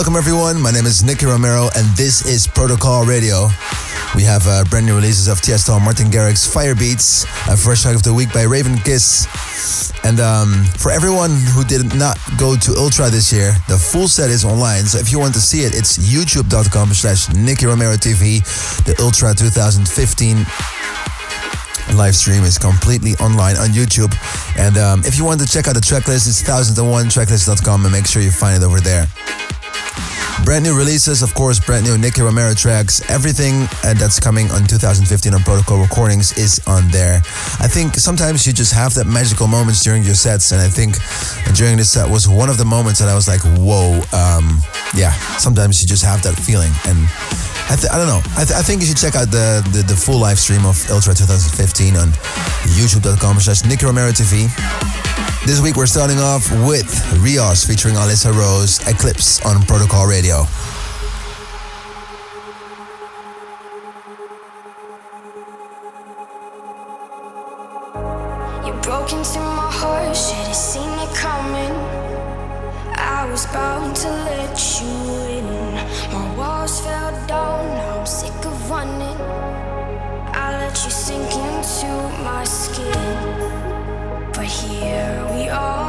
welcome everyone. My name is Nicky Romero and this is Protocol Radio. We have uh, brand new releases of Tiesto and Martin Garrix Fire Beats, a first track of the week by Raven Kiss. And um, for everyone who did not go to Ultra this year, the full set is online. So if you want to see it, it's youtube.com slash Nicky Romero TV. The Ultra 2015 live stream is completely online on YouTube. And um, if you want to check out the tracklist, it's 1001tracklist.com and make sure you find it over there. Brand new releases, of course, brand new Nicky Romero tracks. Everything uh, that's coming on 2015 on Protocol Recordings is on there. I think sometimes you just have that magical moments during your sets, and I think during this set was one of the moments that I was like, whoa, um, yeah, sometimes you just have that feeling. And I, th- I don't know. I, th- I, think you should check out the, the, the full live stream of Ultra 2015 on youtube.com slash Nicky Romero TV. This week we're starting off with Rios featuring Alyssa Rose, Eclipse on Protocol Radio. You broke into my heart, should've seen it coming. I was bound to let you in. My walls fell down, now I'm sick of running. I let you sink into my skin. Here we are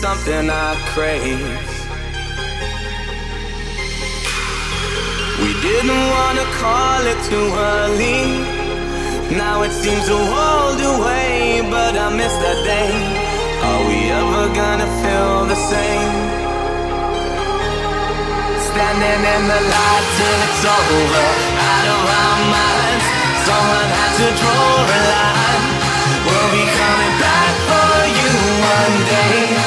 something I crave. We didn't wanna call it too early. Now it seems a world away, but I miss that day. Are we ever gonna feel the same? Standing in the light till it's over, out of our minds. Someone had to draw a line. We'll be coming back for you one day.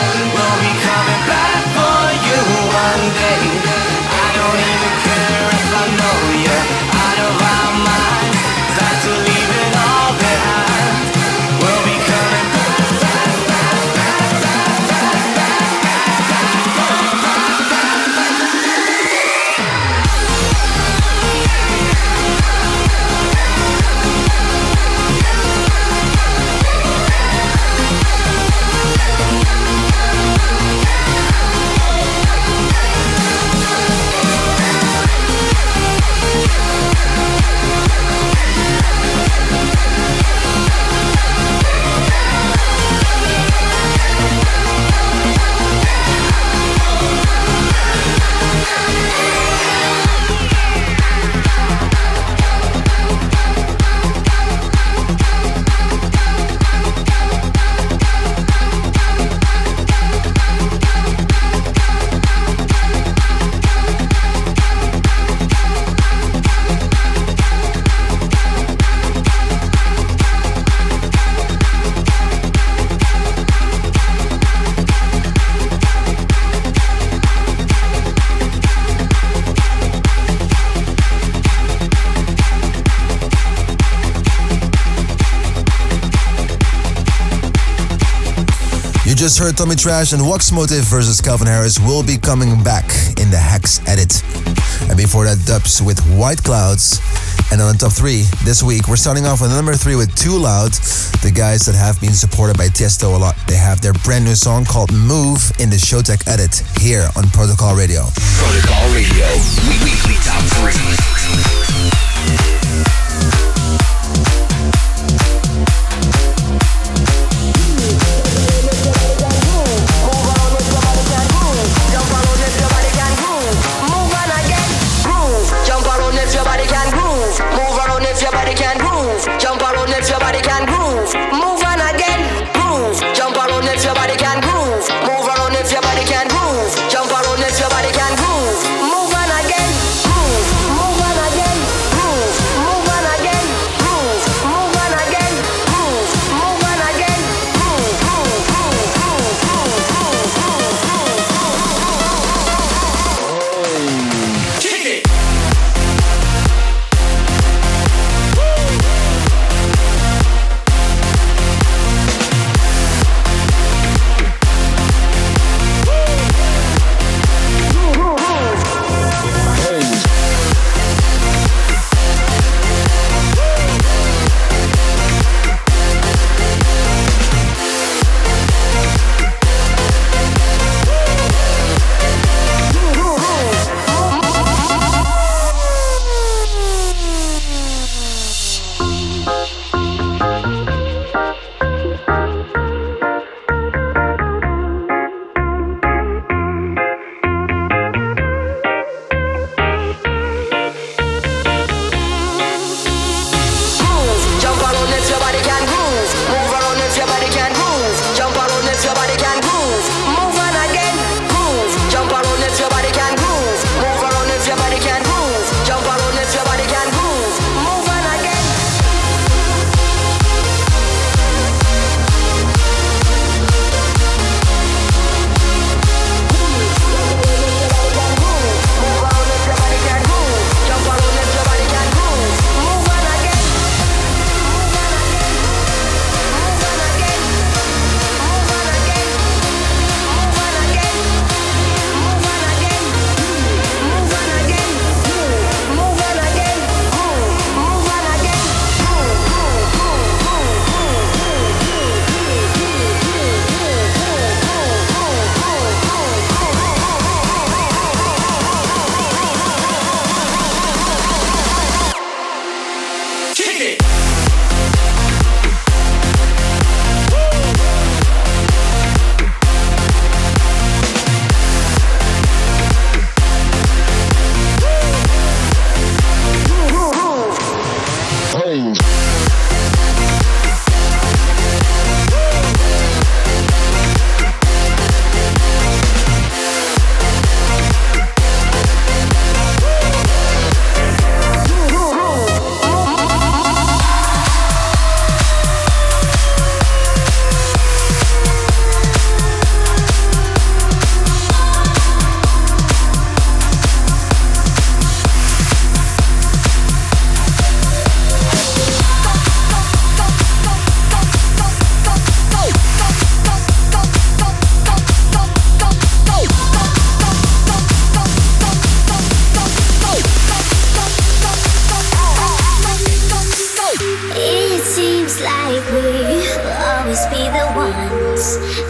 You one day. I don't even just heard Tommy Trash and Wax Motif versus Calvin Harris will be coming back in the Hex edit. And before that, Dubs with White Clouds. And on the top three this week, we're starting off with number three with Too Loud, the guys that have been supported by Tiesto a lot. They have their brand new song called Move in the Showtek edit here on Protocol Radio. Protocol Radio.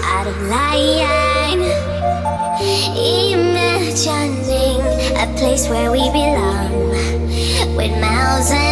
out of line. Imagining a place where we belong with mouths and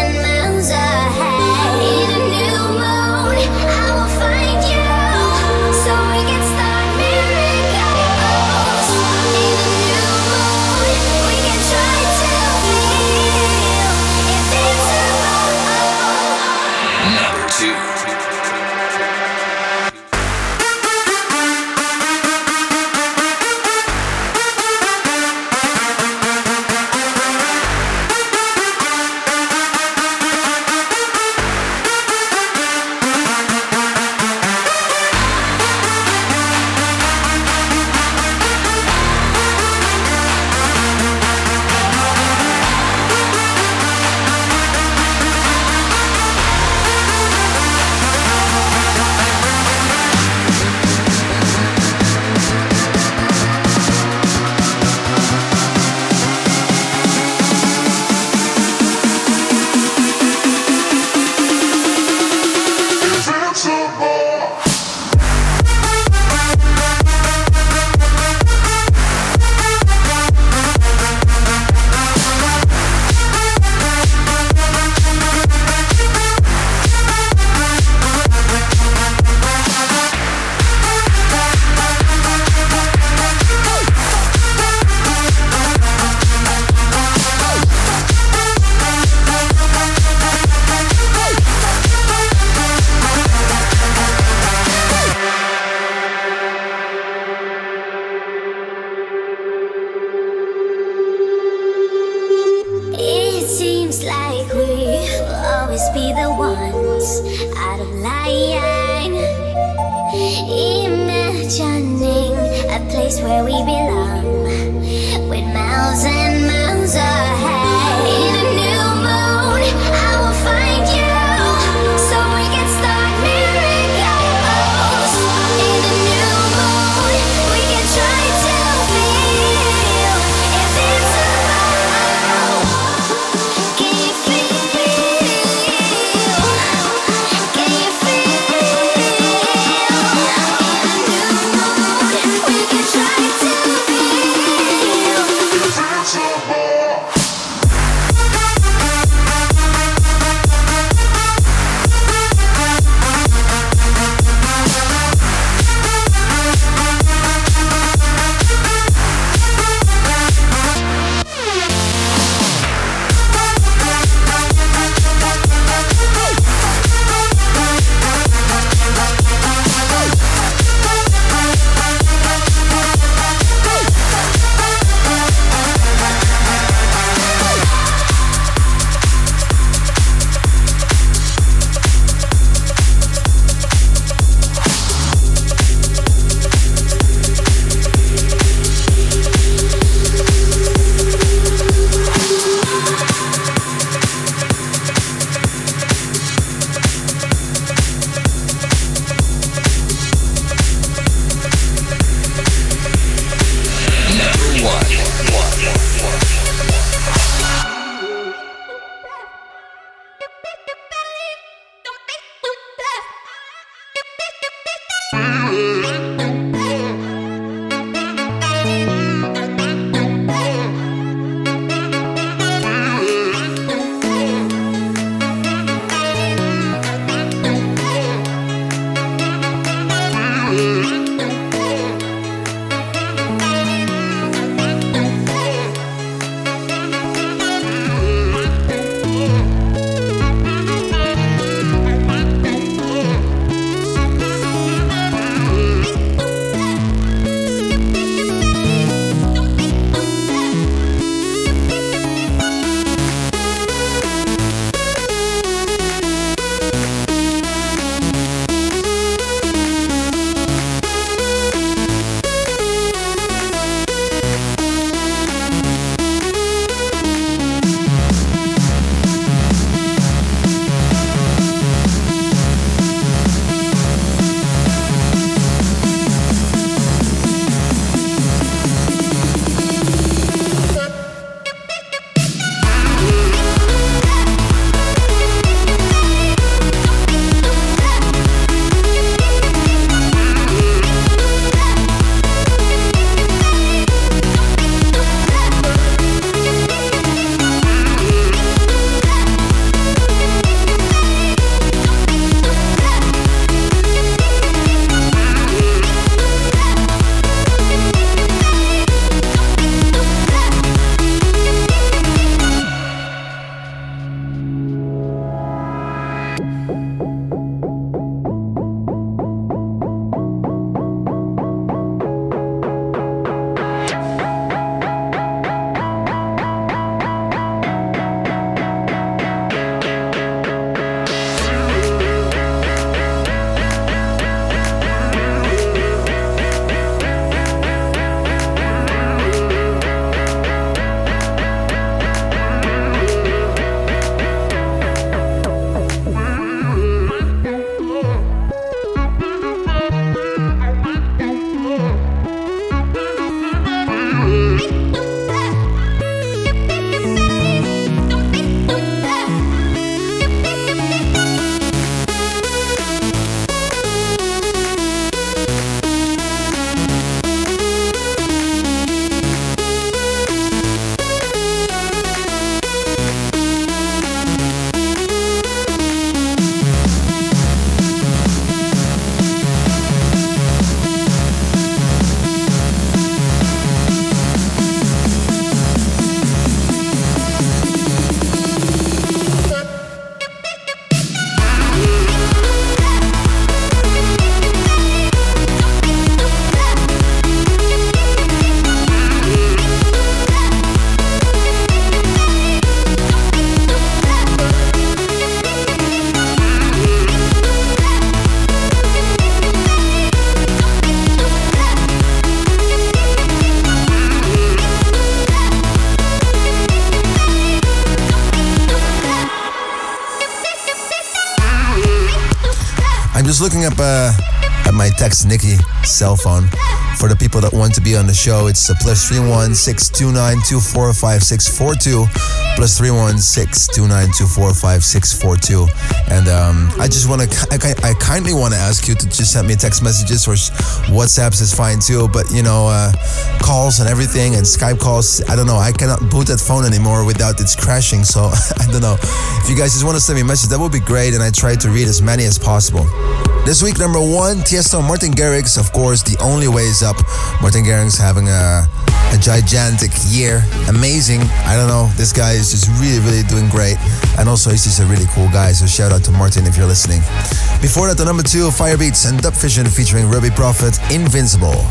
just looking up uh, at my text Nikki cell phone. For the people that want to be on the show, it's uh, plus 31629245642, plus 31629245642. And um, I just want to, I, kindly want to ask you to just send me text messages or WhatsApps is fine too, but you know, uh, calls and everything and Skype calls, I don't know, I cannot boot that phone anymore without it's crashing. So I don't know. If you guys just want to send me a message, that would be great. And I try to read as many as possible. This week, number one, Tiesto Martin Garrix. Of course, the only way is up. Martin Garrix having a, a gigantic year. Amazing. I don't know. This guy is just really, really doing great. And also, he's just a really cool guy. So shout out to Martin if you're listening. Before that, the number two, Firebeats and Dubvision featuring Ruby Prophet, Invincible.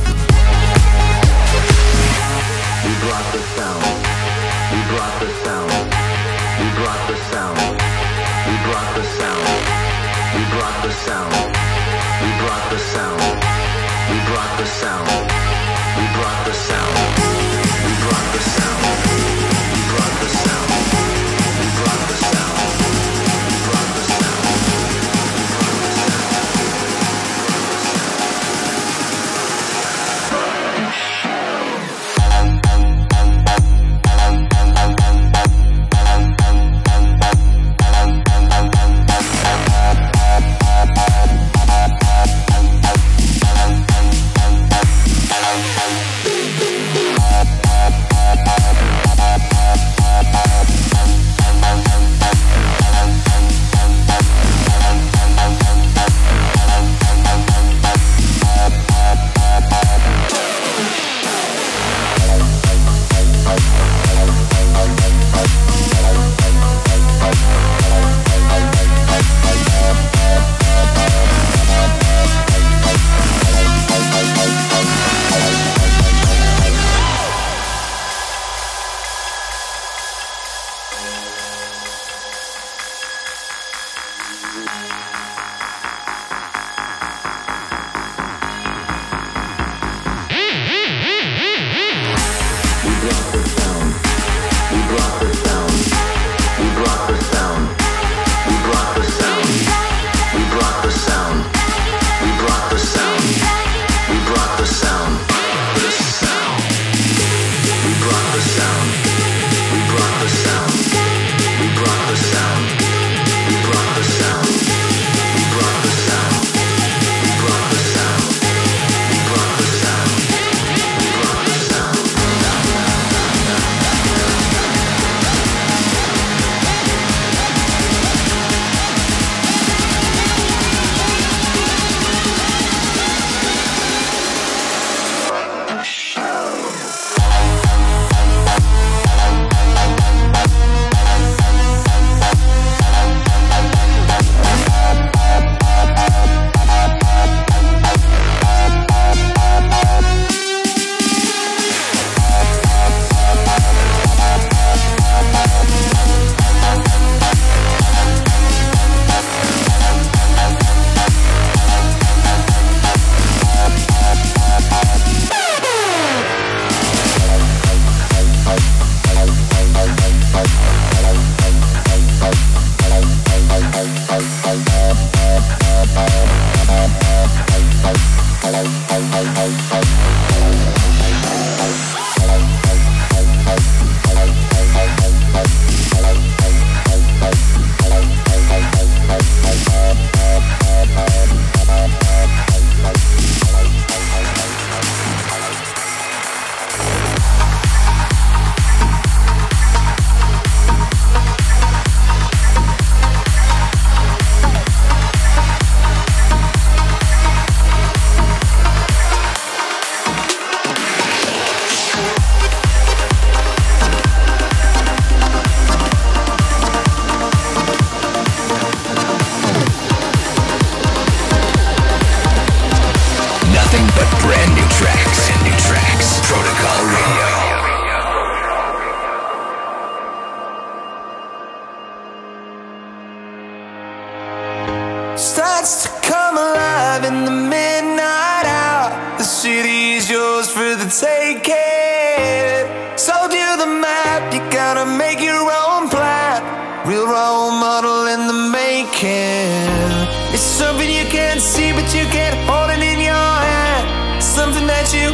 Make your own plan. Real role model in the making. It's something you can't see, but you can't hold it in your hand. Something that you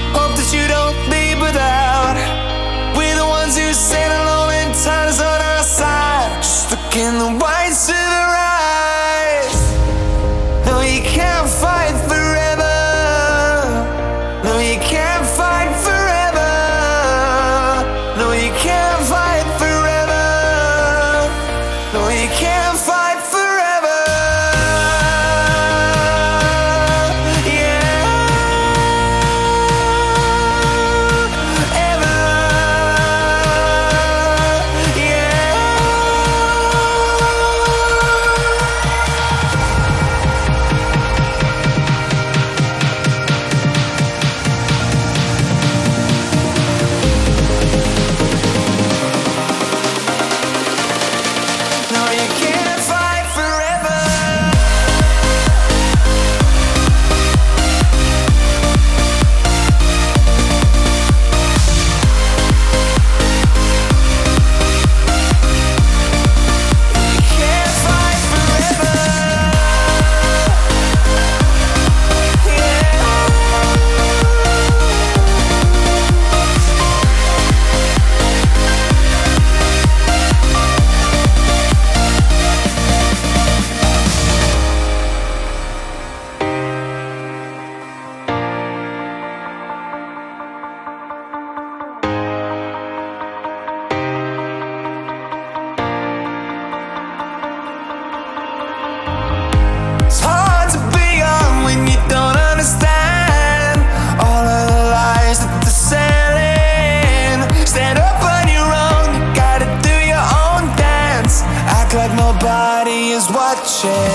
watching.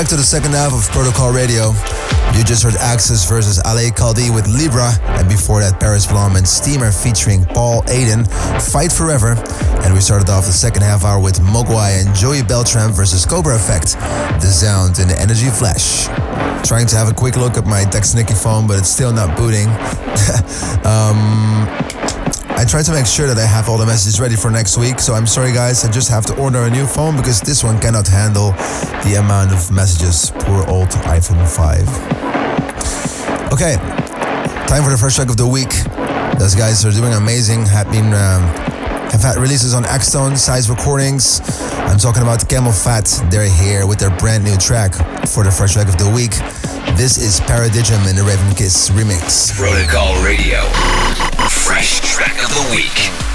Back to the second half of Protocol Radio. You just heard Axis versus Ale Caldi with Libra, and before that, Paris Blohm and Steamer featuring Paul Aiden, Fight Forever. And we started off the second half hour with Mogwai and Joey Beltram versus Cobra Effect, The Sound and the Energy Flash. Trying to have a quick look at my Dexnicky phone, but it's still not booting. um, I try to make sure that I have all the messages ready for next week. So I'm sorry, guys. I just have to order a new phone because this one cannot handle the amount of messages. Poor old iPhone 5. Okay, time for the first track of the week. Those guys are doing amazing. Have been um, have had releases on Axtone, Size Recordings. I'm talking about CamelPhat. They're here with their brand new track for the first track of the week. This is Paradigm in the Raven Kiss remix. Protocol Radio. Fresh track of the week.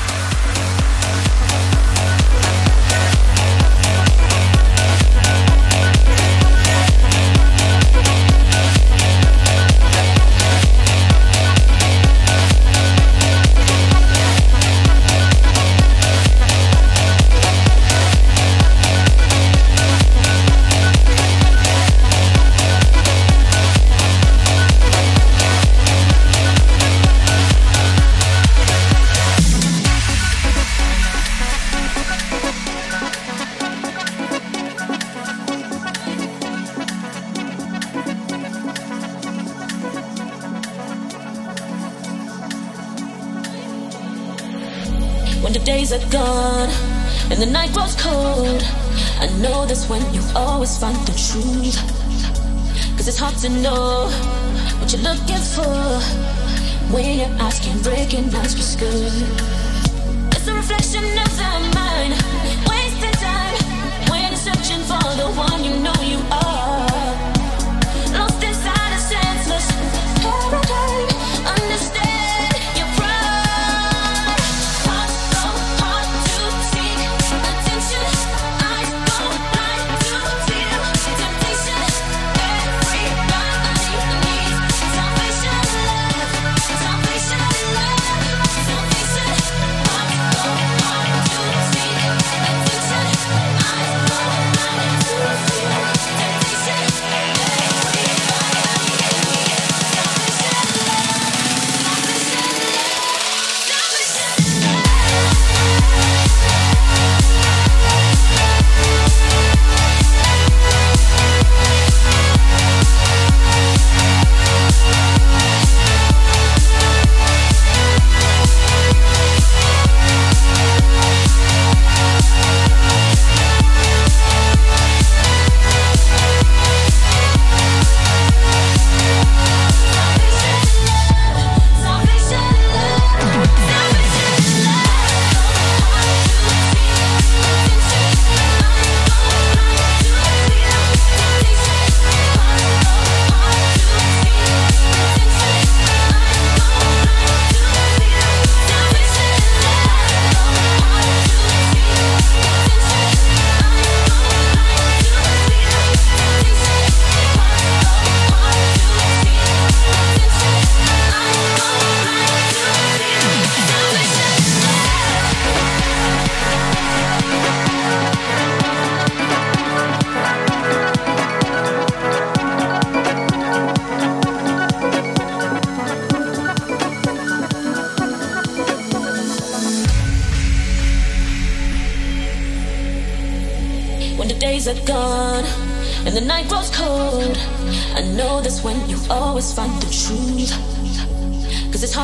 To know what you're looking for when you're asking, breaking eyes what's good. It's a reflection of the mind,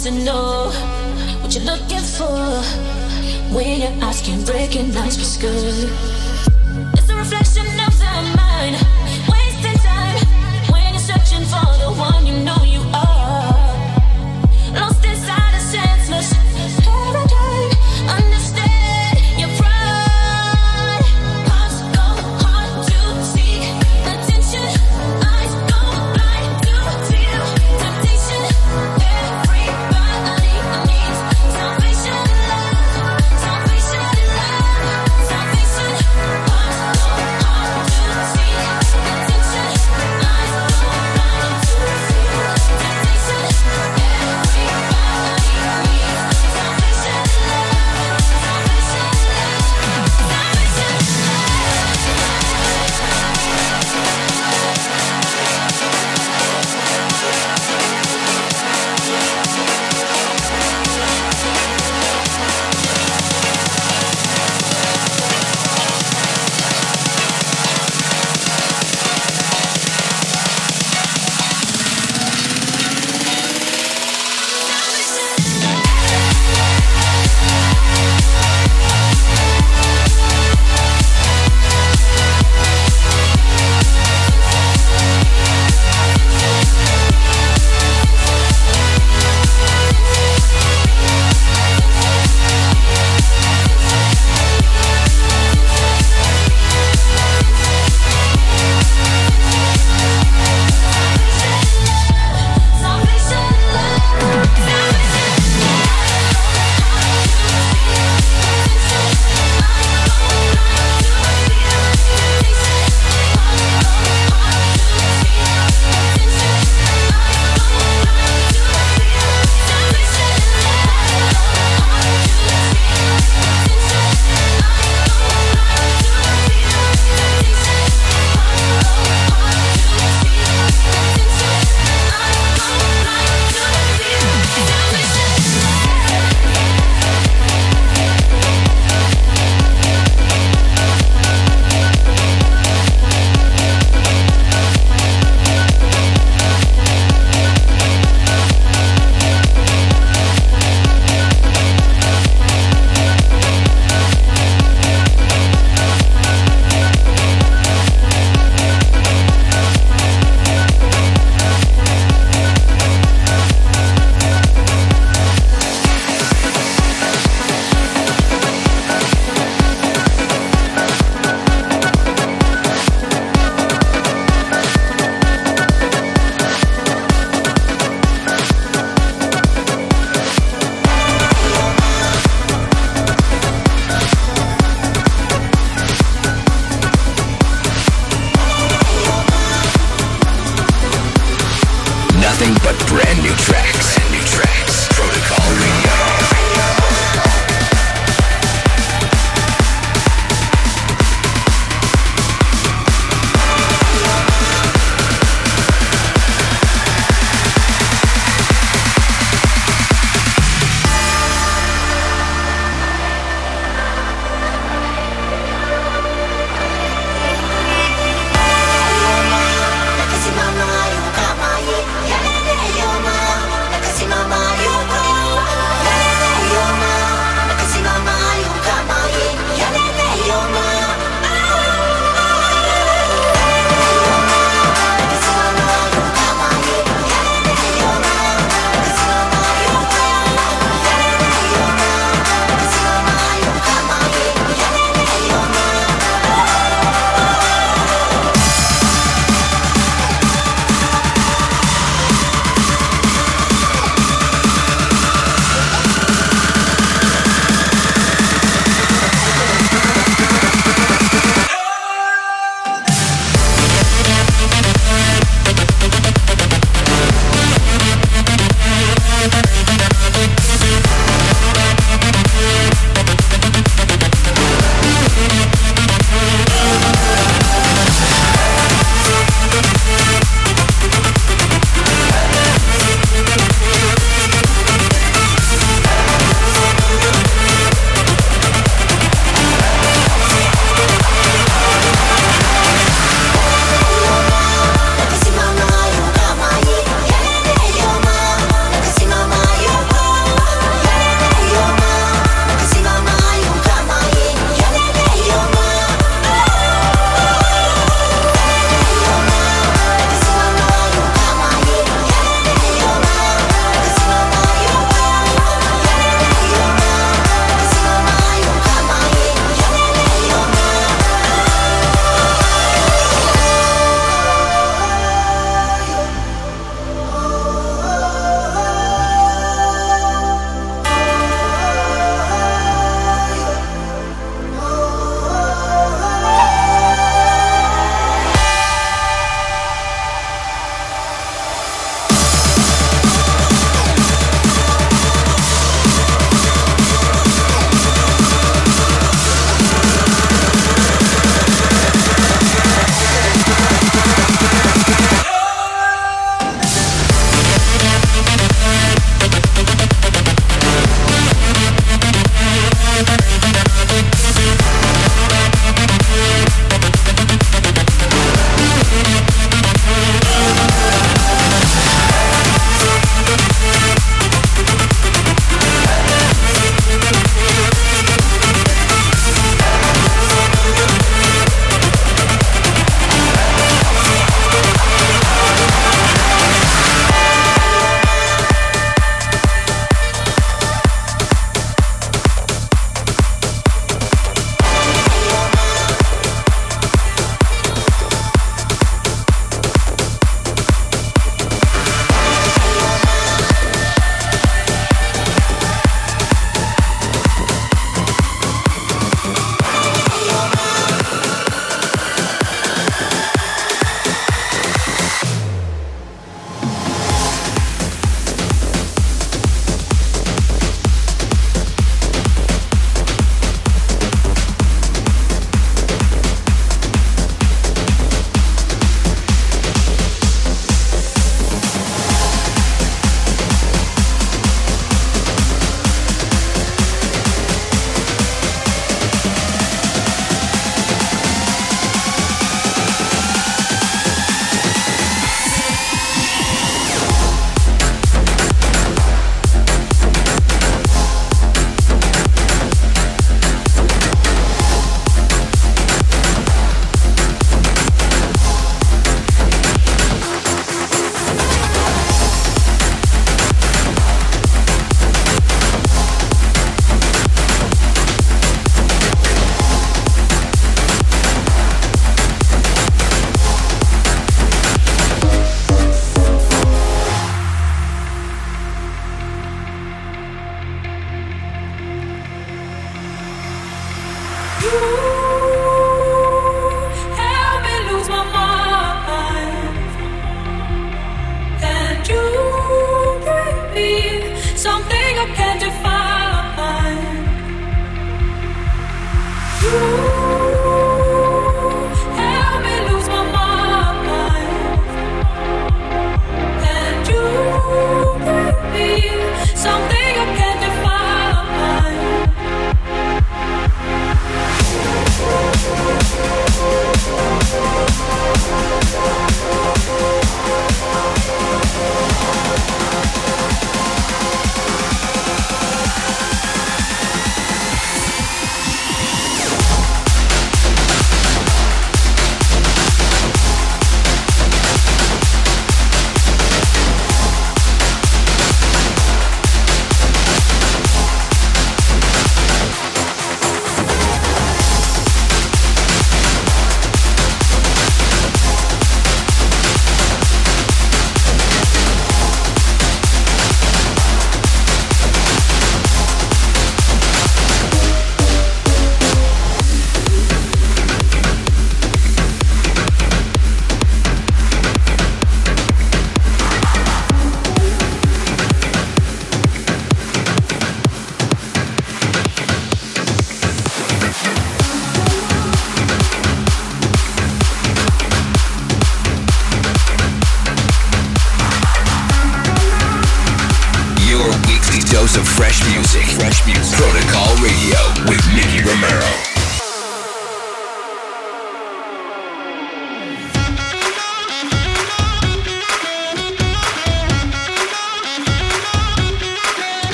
to know what you're looking for when you're asking, ice was good.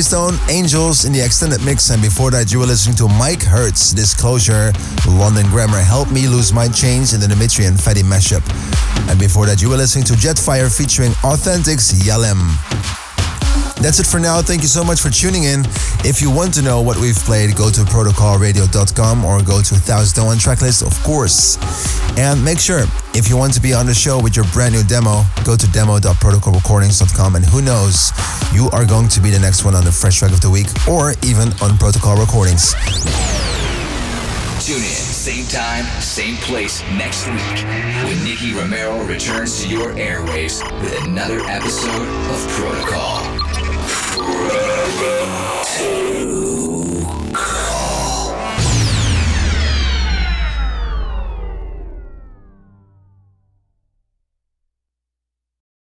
Stone, Angels in the extended mix, and before that, you were listening to Mike Hertz, Disclosure, London Grammar, Help Me Lose My Change in the Dimitri and Fetty mashup. And before that, you were listening to Jetfire featuring Authentics Yalem. That's it for now. Thank you so much for tuning in. If you want to know what we've played, go to protocolradio.com or go to 1001 Tracklist, of course. And make sure, if you want to be on the show with your brand new demo, go to demo.protocolrecordings.com and who knows, you are going to be the next one on the Fresh Track of the Week or even on Protocol Recordings. Tune in, same time, same place next week when Nicky Romero returns to your airwaves with another episode of Protocol. Two.